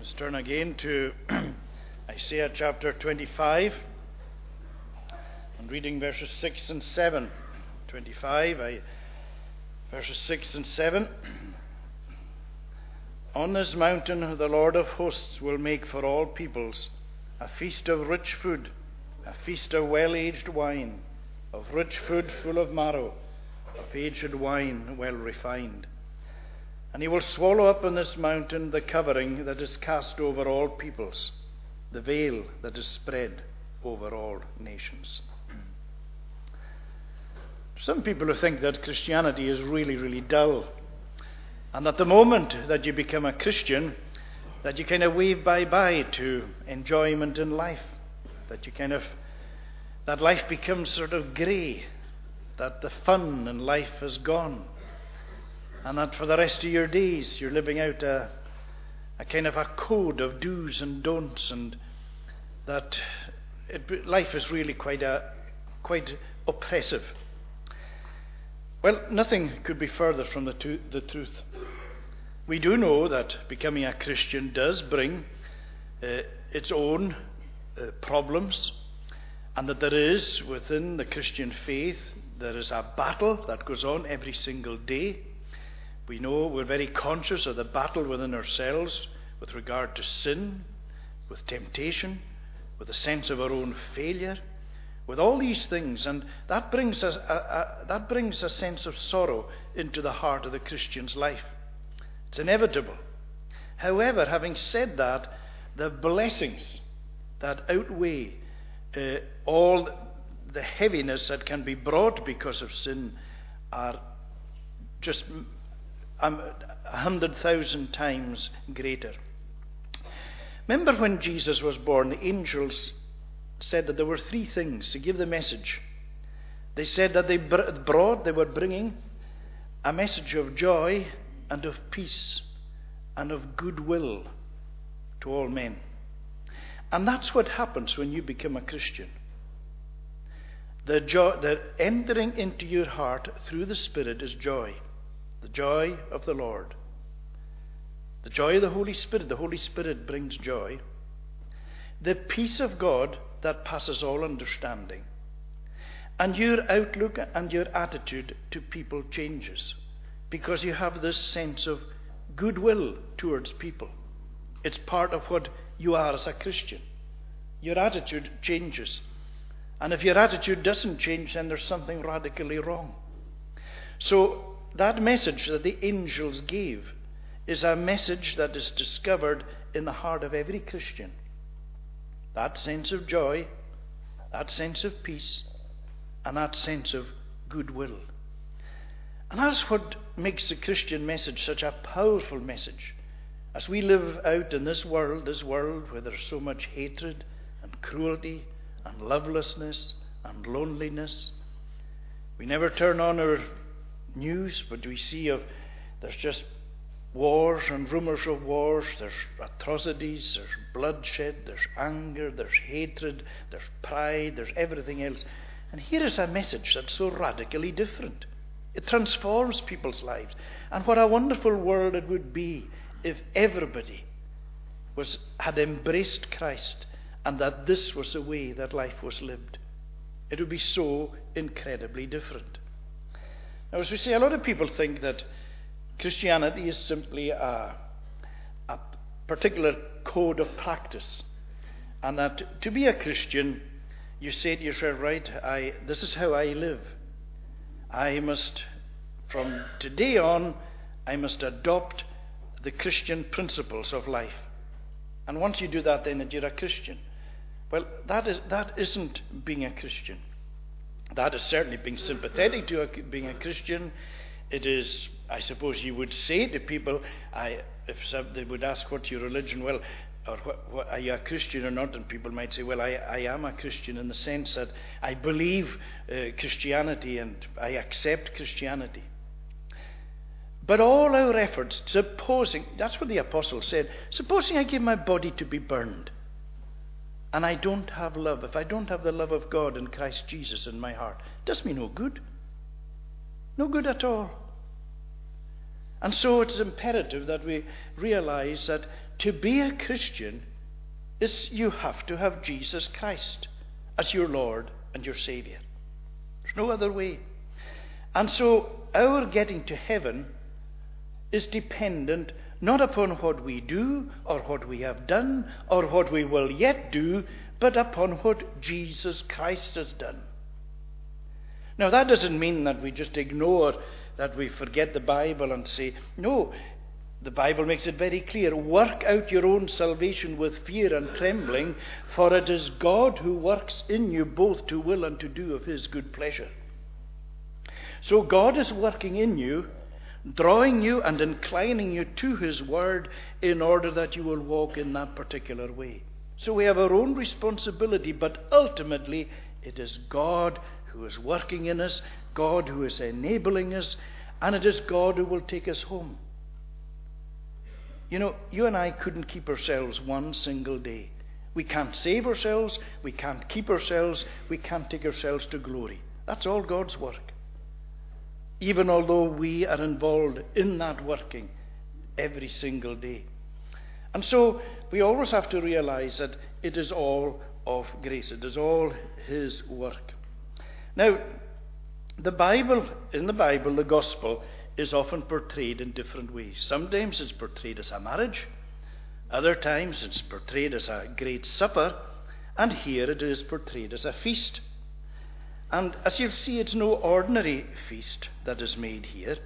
Let's turn again to Isaiah chapter 25 and reading verses 6 and 7. 25, I, verses 6 and 7. On this mountain the Lord of hosts will make for all peoples a feast of rich food, a feast of well aged wine, of rich food full of marrow, of aged wine well refined. And he will swallow up on this mountain the covering that is cast over all peoples, the veil that is spread over all nations. Some people who think that Christianity is really, really dull, and that the moment that you become a Christian, that you kind of wave bye bye to enjoyment in life, that you kind of, that life becomes sort of grey, that the fun in life has gone and that for the rest of your days you're living out a, a kind of a code of do's and don'ts, and that it, life is really quite a quite oppressive. Well, nothing could be further from the, to, the truth. We do know that becoming a Christian does bring uh, its own uh, problems, and that there is within the Christian faith there is a battle that goes on every single day we know we're very conscious of the battle within ourselves with regard to sin, with temptation, with a sense of our own failure, with all these things, and that brings, a, a, that brings a sense of sorrow into the heart of the Christian's life. It's inevitable. However, having said that, the blessings that outweigh uh, all the heaviness that can be brought because of sin are just Um, a hundred thousand times greater. Remember when Jesus was born, the angels said that there were three things to give the message. They said that they brought, they were bringing a message of joy and of peace and of goodwill to all men. And that's what happens when you become a Christian. The, joy, the entering into your heart through the Spirit is joy the joy of the Lord. The joy of the Holy Spirit. The Holy Spirit brings joy. The peace of God that passes all understanding. And your outlook and your attitude to people changes because you have this sense of goodwill towards people. It's part of what you are as a Christian. Your attitude changes. And if your attitude doesn't change, then there's something radically wrong. So that message that the angels gave is a message that is discovered in the heart of every Christian. That sense of joy, that sense of peace, and that sense of goodwill. And that's what makes the Christian message such a powerful message. As we live out in this world, this world where there's so much hatred and cruelty and lovelessness and loneliness, we never turn on our news, but we see of there's just wars and rumours of wars, there's atrocities, there's bloodshed, there's anger, there's hatred, there's pride, there's everything else. And here is a message that's so radically different. It transforms people's lives. And what a wonderful world it would be if everybody was, had embraced Christ and that this was the way that life was lived. It would be so incredibly different. Now, as we say, a lot of people think that Christianity is simply a, a particular code of practice, and that to be a Christian, you say to yourself, right, I, this is how I live. I must, from today on, I must adopt the Christian principles of life. And once you do that, then you're a Christian. Well, that, is, that isn't being a Christian. That is certainly being sympathetic to a, being a Christian. It is, I suppose, you would say to people, I, if they would ask, What's your religion? Well, or what, what, are you a Christian or not? And people might say, Well, I, I am a Christian in the sense that I believe uh, Christianity and I accept Christianity. But all our efforts, supposing, that's what the apostle said, supposing I give my body to be burned and I don't have love, if I don't have the love of God and Christ Jesus in my heart, it does me no good. No good at all. And so it's imperative that we realize that to be a Christian is you have to have Jesus Christ as your Lord and your Savior. There's no other way. And so our getting to heaven is dependent not upon what we do or what we have done or what we will yet do, but upon what Jesus Christ has done. Now, that doesn't mean that we just ignore, that we forget the Bible and say, no, the Bible makes it very clear work out your own salvation with fear and trembling, for it is God who works in you both to will and to do of his good pleasure. So God is working in you, drawing you and inclining you to his word in order that you will walk in that particular way. So we have our own responsibility, but ultimately it is God who is working in us, God who is enabling us, and it is God who will take us home. You know, you and I couldn't keep ourselves one single day. We can't save ourselves, we can't keep ourselves, we can't take ourselves to glory. That's all God's work. Even although we are involved in that working every single day. And so we always have to realize that it is all of grace, it is all His work. Now, the Bible, in the Bible, the gospel is often portrayed in different ways. Sometimes it's portrayed as a marriage, other times it's portrayed as a great supper, and here it is portrayed as a feast. And as you'll see, it's no ordinary feast that is made here,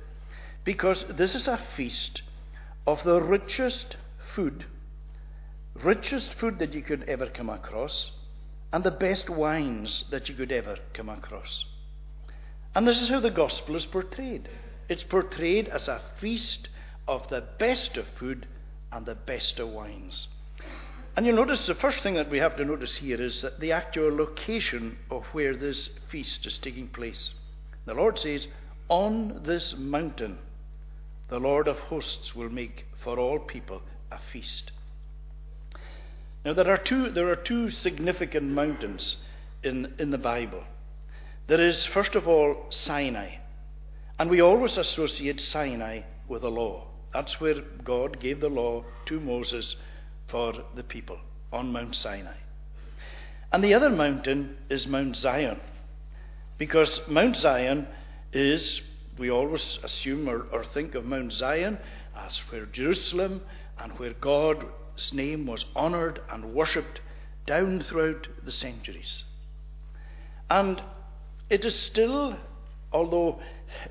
because this is a feast of the richest food, richest food that you could ever come across, and the best wines that you could ever come across. And this is how the gospel is portrayed. It's portrayed as a feast of the best of food and the best of wines. And you'll notice the first thing that we have to notice here is that the actual location of where this feast is taking place. The Lord says, On this mountain, the Lord of hosts will make for all people a feast. Now, there are two, there are two significant mountains in, in the Bible. There is, first of all, Sinai. And we always associate Sinai with the law. That's where God gave the law to Moses for the people on Mount Sinai. And the other mountain is Mount Zion. Because Mount Zion is, we always assume or, or think of Mount Zion as where Jerusalem and where God's name was honored and worshipped down throughout the centuries. And it is still, although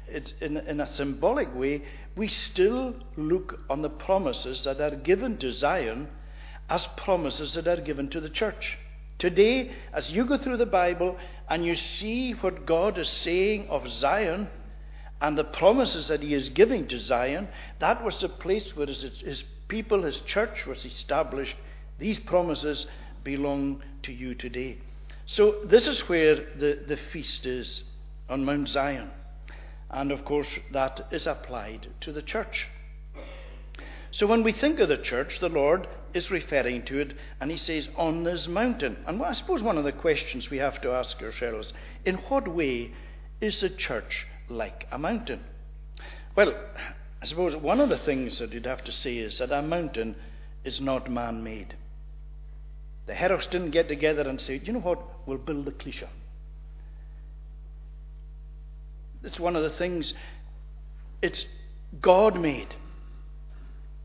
it's in, in a symbolic way, we still look on the promises that are given to Zion as promises that are given to the church. Today, as you go through the Bible and you see what God is saying of Zion and the promises that He is giving to Zion, that was the place where His, his people, His church was established. These promises belong to you today. So, this is where the, the feast is on Mount Zion. And of course, that is applied to the church. So when we think of the church, the Lord is referring to it, and he says, on this mountain. And I suppose one of the questions we have to ask ourselves in what way is the church like a mountain? Well, I suppose one of the things that you'd have to say is that a mountain is not man made. The Heroes didn't get together and say, you know what, we'll build a Clisham. It's one of the things, it's God made.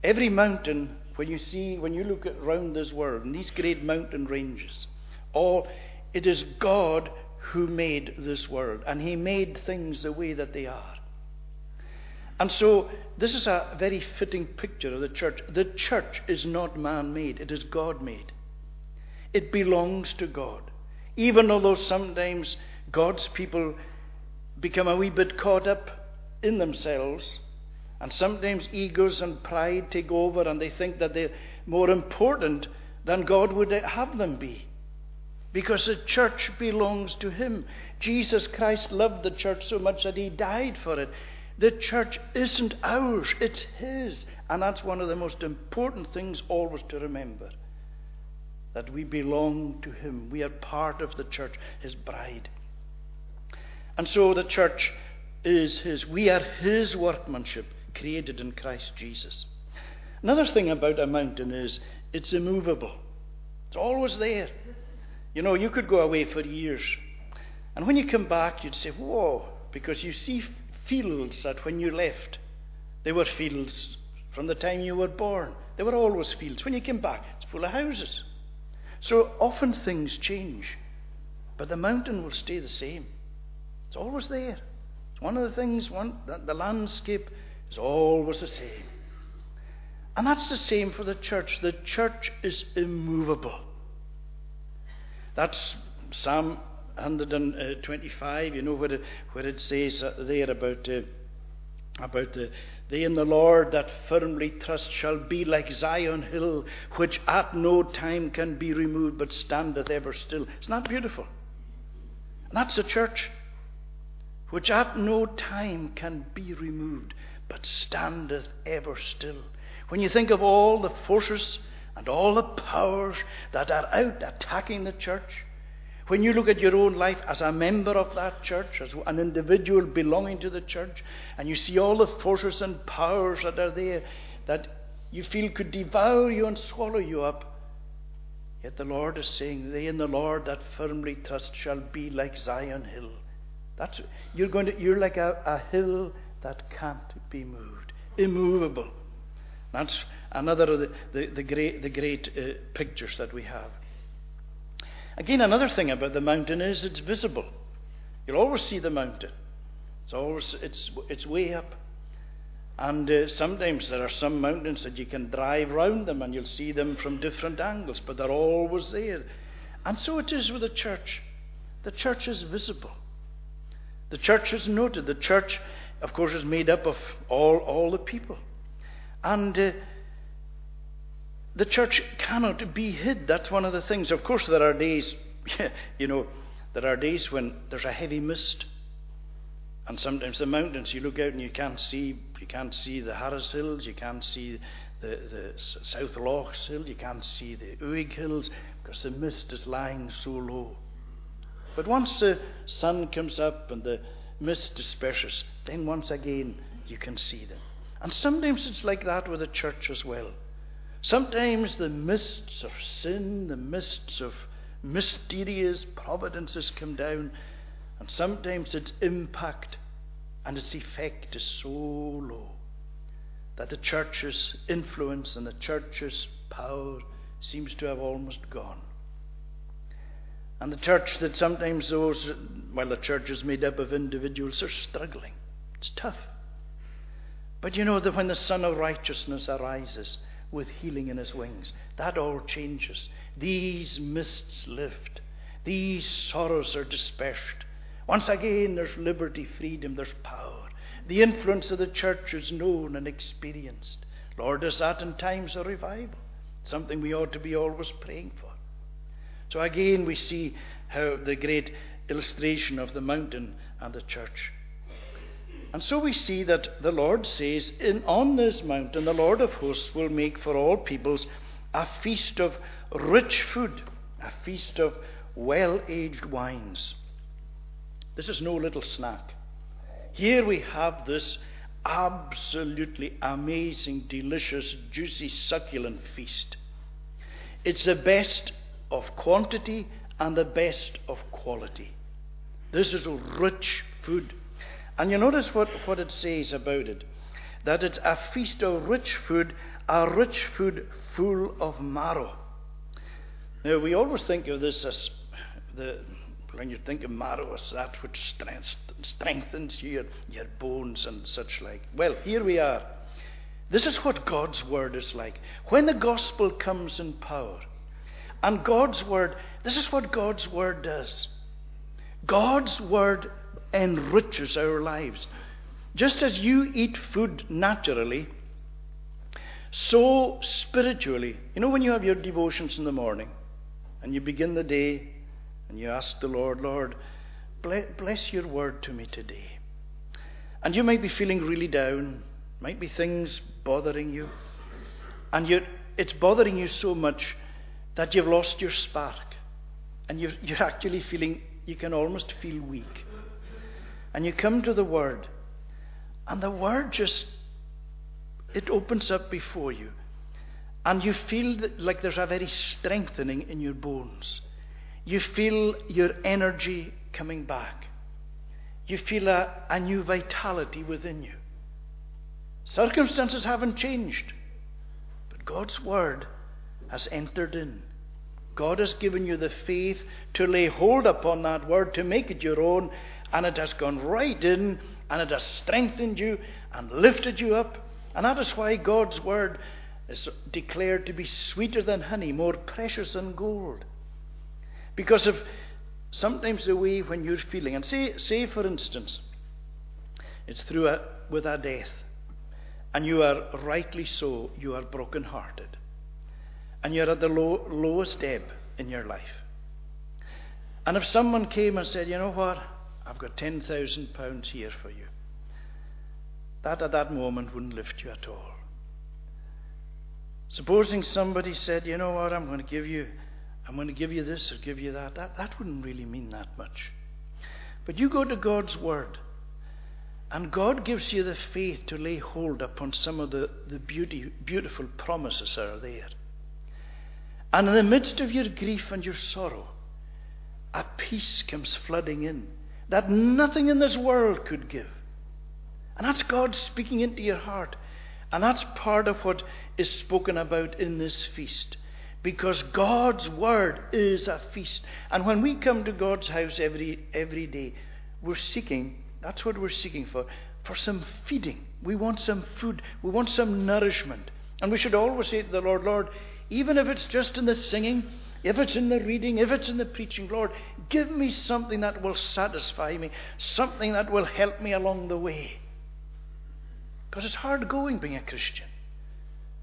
Every mountain, when you see, when you look around this world, and these great mountain ranges, all, it is God who made this world, and He made things the way that they are. And so, this is a very fitting picture of the church. The church is not man made, it is God made. It belongs to God. Even although sometimes God's people become a wee bit caught up in themselves. And sometimes egos and pride take over and they think that they're more important than God would have them be. Because the church belongs to Him. Jesus Christ loved the church so much that He died for it. The church isn't ours, it's His. And that's one of the most important things always to remember that we belong to Him. We are part of the church, His bride. And so the church is His. We are His workmanship, created in Christ Jesus. Another thing about a mountain is it's immovable. It's always there. You know, you could go away for years. And when you come back, you'd say, whoa, because you see fields that when you left, they were fields from the time you were born. They were always fields. When you came back, it's full of houses. So often things change, but the mountain will stay the same. It's always there. It's one of the things, one, that the landscape is always the same. And that's the same for the church. The church is immovable. That's Psalm 125, you know, where it, it says there about, uh, about the, they in the Lord that firmly trust shall be like Zion hill, which at no time can be removed, but standeth ever still. Isn't that beautiful? And that's the church, which at no time can be removed, but standeth ever still. When you think of all the forces and all the powers that are out attacking the church, when you look at your own life as a member of that church, as an individual belonging to the church, and you see all the forces and powers that are there that you feel could devour you and swallow you up, yet the Lord is saying, They in the Lord that firmly trust shall be like Zion Hill. That's, you're, going to, you're like a, a hill that can't be moved, immovable. That's another of the, the, the great, the great uh, pictures that we have. Again, another thing about the mountain is it's visible. You'll always see the mountain. It's always it's it's way up. And uh, sometimes there are some mountains that you can drive round them and you'll see them from different angles, but they're always there. And so it is with the church. The church is visible. The church is noted. The church, of course, is made up of all, all the people. And uh, the church cannot be hid. That's one of the things. Of course, there are days, you know, there are days when there's a heavy mist. And sometimes the mountains, you look out and you can't see, you can't see the Harris Hills, you can't see the, the South Lochs Hill, you can't see the Uig Hills because the mist is lying so low. But once the sun comes up and the mist disperses, then once again you can see them. And sometimes it's like that with the church as well. Sometimes the mists of sin, the mists of mysterious providences come down, and sometimes its impact and its effect is so low that the church's influence and the church's power seems to have almost gone. And the church that sometimes those, well, the church is made up of individuals, are struggling. It's tough. But you know that when the Sun of Righteousness arises with healing in his wings, that all changes. These mists lift. These sorrows are dispersed. Once again, there's liberty, freedom, there's power. The influence of the church is known and experienced. Lord, is that in times of revival? Something we ought to be always praying for. So again, we see how the great illustration of the mountain and the church. And so we see that the Lord says, in, On this mountain the Lord of hosts will make for all peoples a feast of rich food, a feast of well aged wines. This is no little snack. Here we have this absolutely amazing, delicious, juicy, succulent feast. It's the best of quantity and the best of quality. This is rich food. And you notice what, what it says about it that it's a feast of rich food, a rich food full of marrow. Now, we always think of this as the, when you think of marrow as that which strengthens your, your bones and such like. Well, here we are. This is what God's Word is like. When the gospel comes in power, and God's Word, this is what God's Word does. God's Word enriches our lives. Just as you eat food naturally, so spiritually. You know, when you have your devotions in the morning and you begin the day and you ask the Lord, Lord, bless your word to me today. And you might be feeling really down, might be things bothering you, and it's bothering you so much that you've lost your spark, and you're, you're actually feeling, you can almost feel weak and you come to the Word, and the Word just, it opens up before you. and you feel like there's a very strengthening in your bones. You feel your energy coming back. You feel a, a new vitality within you. Circumstances haven't changed, but God's Word has entered in. God has given you the faith to lay hold upon that Word, to make it your own, and it has gone right in, and it has strengthened you and lifted you up. And that is why God's Word is declared to be sweeter than honey, more precious than gold. Because of sometimes the way when you're feeling, and say, say for instance, it's through a, with a death, and you are rightly so, you are broken-hearted, and you're at the low, lowest ebb in your life. And if someone came and said, you know what, I've got ten thousand pounds here for you, that at that moment wouldn't lift you at all. Supposing somebody said, you know what, I'm going to give you, I'm going to give you this or give you that, that, that wouldn't really mean that much. But you go to God's Word, and God gives you the faith to lay hold upon some of the, the beauty, beautiful promises that are there. And in the midst of your grief and your sorrow, a peace comes flooding in that nothing in this world could give. And that's God speaking into your heart. And that's part of what is spoken about in this feast. Because God's Word is a feast. And when we come to God's house every, every day, we're seeking, that's what we're seeking for, for some feeding. We want some food. We want some nourishment. And we should always say to the Lord, Lord, even if it's just in the singing, if it's in the reading, if it's in the preaching, Lord, give me something that will satisfy me, something that will help me along the way. Because it's hard going being a Christian.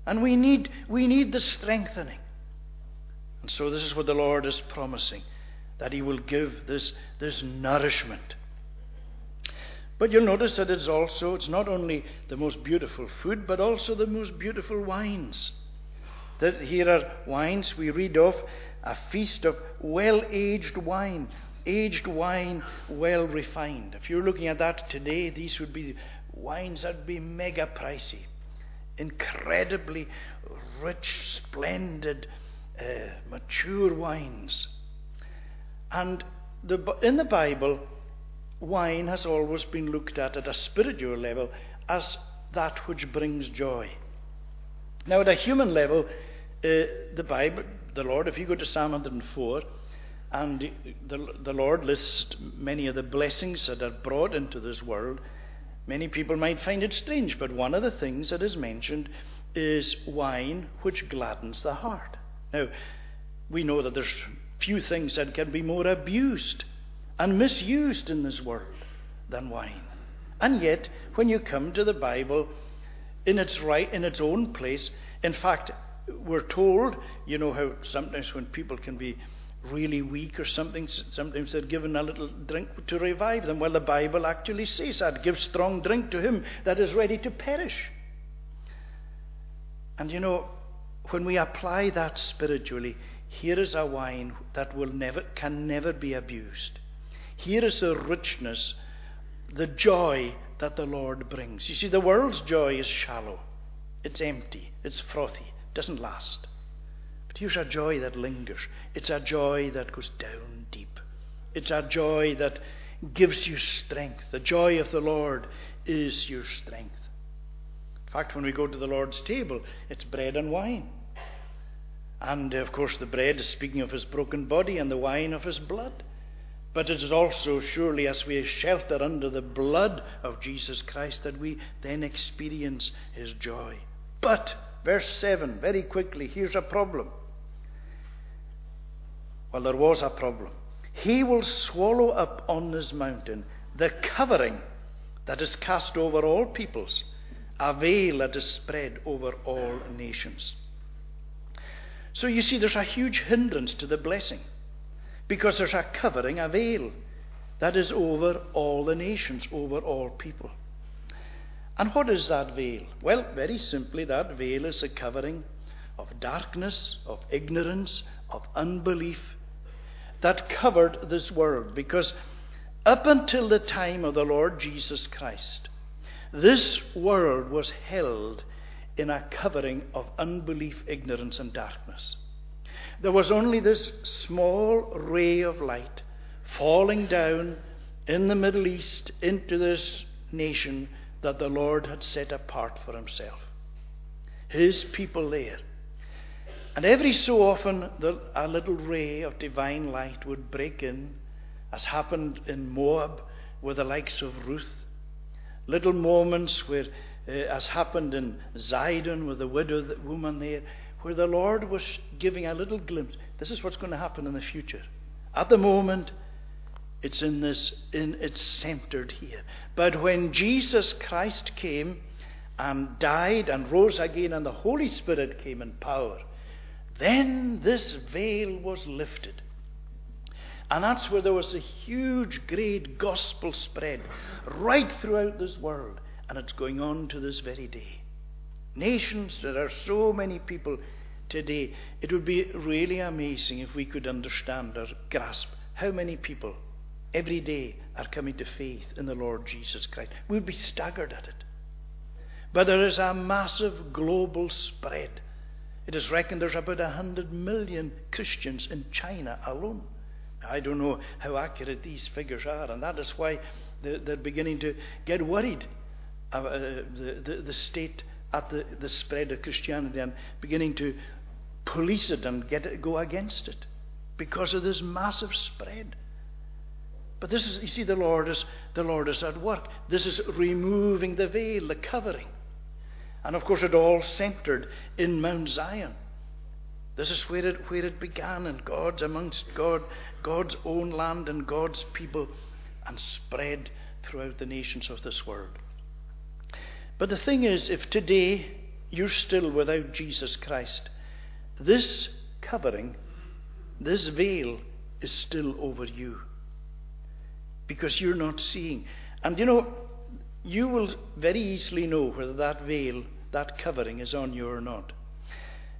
And we need, we need the strengthening. And so this is what the Lord is promising that He will give this, this nourishment. But you'll notice that it's also, it's not only the most beautiful food, but also the most beautiful wines. That here are wines we read of a feast of well aged wine, aged wine, well refined. If you're looking at that today, these would be wines that'd be mega pricey, incredibly rich, splendid, uh, mature wines. And the, in the Bible, wine has always been looked at at a spiritual level as that which brings joy. Now, at a human level, Eh, the Bible, the Lord, if you go to Psalm 104, and the, the Lord lists many of the blessings that are brought into this world, Many people might find it strange, but one of the things that is mentioned is wine which gladdens the heart. Now, we know that there's few things that can be more abused and misused in this world than wine. And yet, when you come to the Bible in its right, in its own place, in fact, we're told, you know how sometimes when people can be really weak or something, sometimes they're given a little drink to revive them. Well, the Bible actually says that. Give strong drink to him that is ready to perish. And you know, when we apply that spiritually, here is a wine that will never, can never be abused. Here is the richness, the joy that the Lord brings. You see, the world's joy is shallow, it's empty, it's frothy, doesn't last. But here's a joy that lingers. It's a joy that goes down deep. It's a joy that gives you strength. The joy of the Lord is your strength. In fact, when we go to the Lord's table, it's bread and wine. And of course, the bread is speaking of his broken body and the wine of his blood. But it is also surely as we shelter under the blood of Jesus Christ that we then experience his joy. But, verse 7, very quickly, here's a problem. Well, there was a problem. He will swallow up on this mountain the covering that is cast over all peoples, a veil that is spread over all nations. So you see, there's a huge hindrance to the blessing because there's a covering, a veil that is over all the nations, over all people. And what is that veil? Well, very simply, that veil is a covering of darkness, of ignorance, of unbelief, that covered this world. Because up until the time of the Lord Jesus Christ, this world was held in a covering of unbelief, ignorance, and darkness. There was only this small ray of light falling down in the Middle East into this nation that the Lord had set apart for himself. His people there. And every so often, the, a little ray of divine light would break in, as happened in Moab with the likes of Ruth. Little moments where, uh, as happened in Zidon with the widow woman there, where the Lord was giving a little glimpse. This is what's going to happen in the future. At the moment, it's in this, in, it's centered here. But when Jesus Christ came and died and rose again, and the Holy Spirit came in power, then this veil was lifted. And that's where there was a huge, great gospel spread right throughout this world. And it's going on to this very day. Nations, there are so many people today. It would be really amazing if we could understand or grasp how many people every day are coming to faith in the Lord Jesus Christ. We'd be staggered at it. But there is a massive global spread. It is reckoned there's about 100 million Christians in China alone. I don't know how accurate these figures are, and that is why they're, they're beginning to get worried. Uh, the, the, the, state at the, the spread of Christianity and beginning to police it and get it, go against it because of this massive spread. But this is, you see, the Lord is the Lord is at work. This is removing the veil, the covering, and of course, it all centered in Mount Zion. This is where it where it began, in God's amongst God, God's own land and God's people, and spread throughout the nations of this world. But the thing is, if today you're still without Jesus Christ, this covering, this veil, is still over you because you're not seeing. And you know, you will very easily know whether that veil, that covering, is on you or not.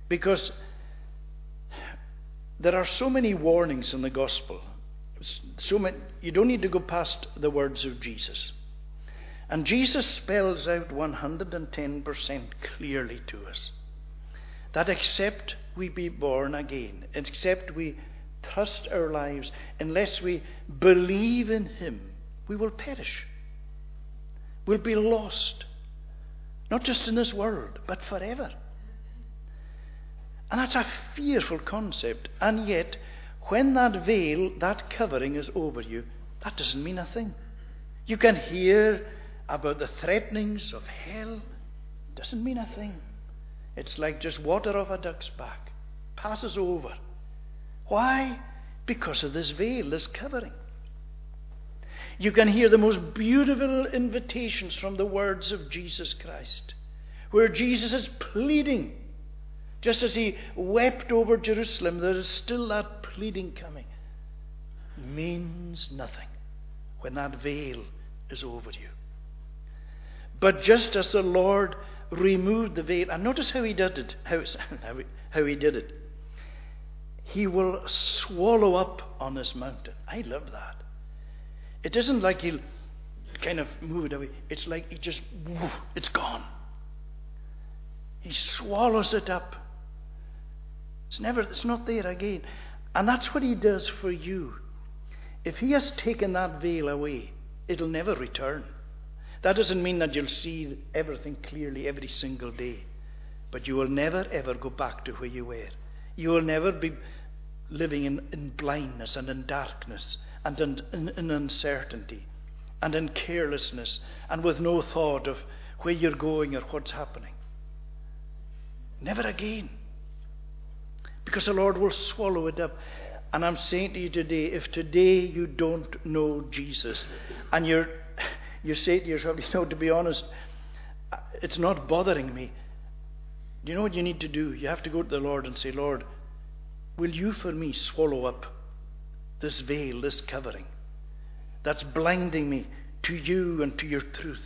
Because there are so many warnings in the gospel. So many, you don't need to go past the words of Jesus. And Jesus spells out 110% clearly to us that except we be born again, except we trust our lives, unless we believe in Him, we will perish. We'll be lost. Not just in this world, but forever. And that's a fearful concept. And yet, when that veil, that covering is over you, that doesn't mean a thing. You can hear about the threatenings of hell, doesn't mean a thing. It's like just water off a duck's back, passes over. Why? Because of this veil, this covering. You can hear the most beautiful invitations from the words of Jesus Christ, where Jesus is pleading. Just as he wept over Jerusalem, there is still that pleading coming. Means nothing when that veil is over you. But just as the Lord removed the veil, and notice how he did it, how, how he did it he will swallow up on this mountain. I love that. It isn't like he'll kind of move it away. It's like he just, it's gone. He swallows it up. It's never, it's not there again. And that's what he does for you. If he has taken that veil away, it'll never return. That doesn't mean that you'll see everything clearly every single day. But you will never, ever go back to where you were. You will never be living in, in blindness and in darkness and in, in, in uncertainty and in carelessness and with no thought of where you're going or what's happening. Never again. Because the Lord will swallow it up. And I'm saying to you today, if today you don't know Jesus, and you're, you say to yourself, you know, to be honest, it's not bothering me. Do you know what you need to do? You have to go to the Lord and say, Lord, will you for me swallow up this veil, this covering that's blinding me to you and to your truth?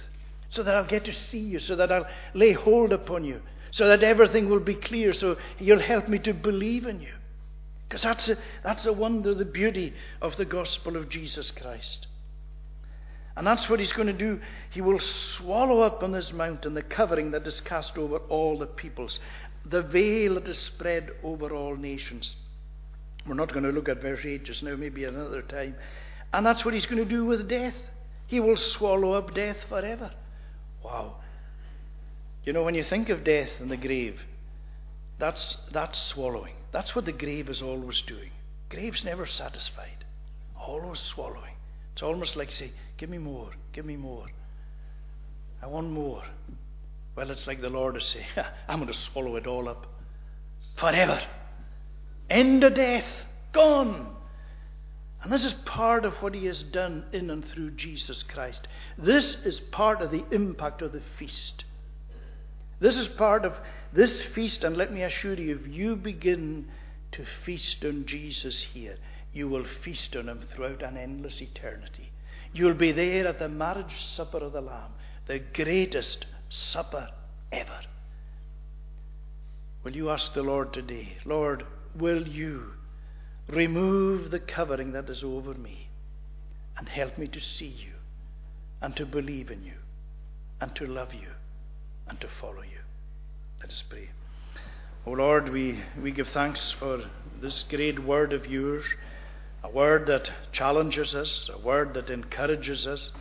So that I'll get to see you, so that I'll lay hold upon you, so that everything will be clear, so you'll help me to believe in you. Because that's a, that's the wonder, the beauty of the gospel of Jesus Christ. And that's what he's going to do. He will swallow up on this mountain the covering that is cast over all the peoples, the veil that is spread over all nations. We're not going to look at verse 8 just now, maybe another time. And that's what he's going to do with death. He will swallow up death forever. Wow. You know, when you think of death and the grave, that's, that's swallowing. That's what the grave is always doing. Grave's never satisfied, always swallowing. It's almost like say, Give me more, give me more. I want more. Well, it's like the Lord is saying, I'm going to swallow it all up forever. End of death, gone. And this is part of what he has done in and through Jesus Christ. This is part of the impact of the feast. This is part of this feast, and let me assure you, if you begin to feast on Jesus here, you will feast on him throughout an endless eternity. You'll be there at the marriage supper of the Lamb, the greatest supper ever. Will you ask the Lord today, Lord, will you remove the covering that is over me and help me to see you and to believe in you and to love you and to follow you? Let us pray. O oh Lord, we, we give thanks for this great word of yours, a word that challenges us, a word that encourages us,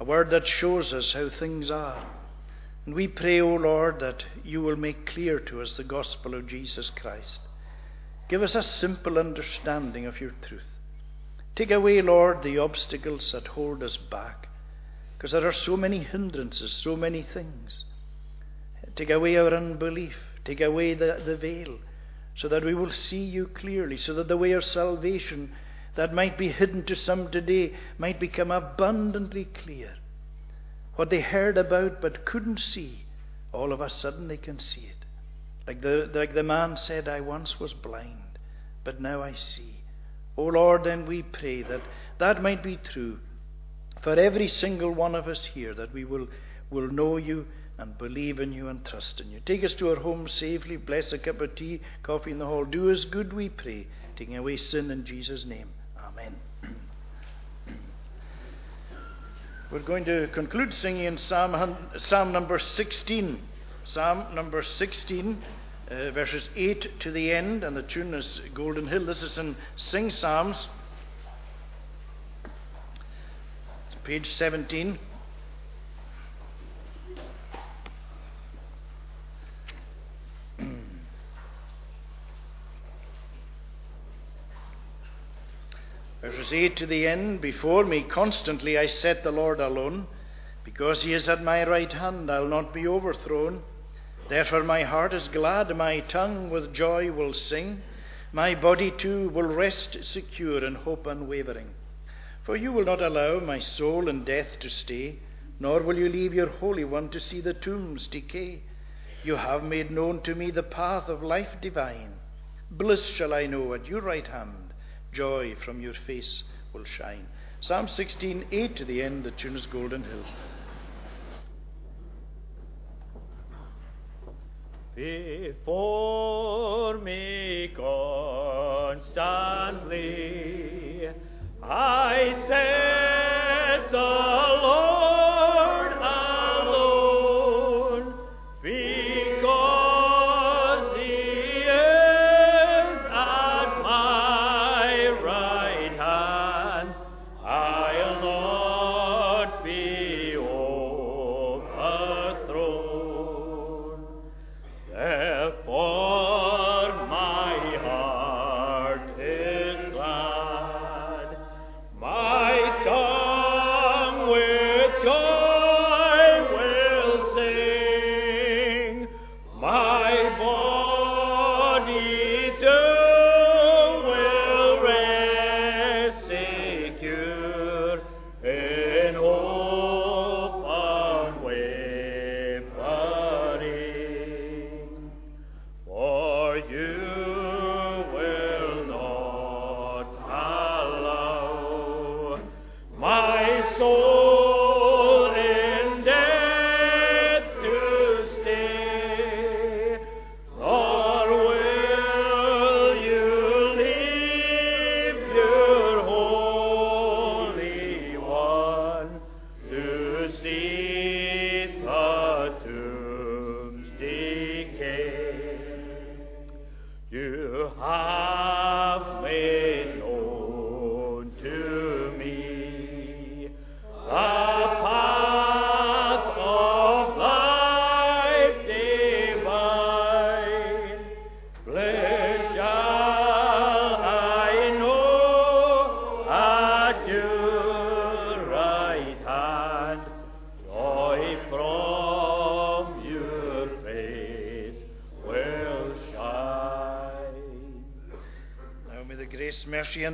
a word that shows us how things are. And we pray, O Lord, that you will make clear to us the gospel of Jesus Christ. Give us a simple understanding of your truth. Take away, Lord, the obstacles that hold us back, because there are so many hindrances, so many things. Take away our unbelief. Take away the, the veil so that we will see you clearly, so that the way of salvation that might be hidden to some today might become abundantly clear. What they heard about but couldn't see, all of a sudden they can see it. Like the, like the man said, I once was blind, but now I see. O oh Lord, then we pray that that might be true for every single one of us here, that we will, will know you and believe in you and trust in you. Take us to our home safely. Bless a cup of tea, coffee in the hall. Do us good, we pray, taking away sin in Jesus' name. Amen. We're going to conclude singing in Psalm, Psalm number 16. Psalm number 16, uh, verses 8 to the end, and the tune is Golden Hill. This is in Sing Psalms, it's page 17. 8 to the end Before me constantly I set the Lord alone. Because he is at my right hand, I'll not be overthrown. Therefore my heart is glad, my tongue with joy will sing. My body too will rest secure in hope unwavering. For you will not allow my soul in death to stay, nor will you leave your Holy One to see the tombs decay. You have made known to me the path of life divine. Bliss shall I know at your right hand joy from your face will shine. Psalm 16, 8 to the end, the tune is Golden Hill. Before me constantly I set Ah.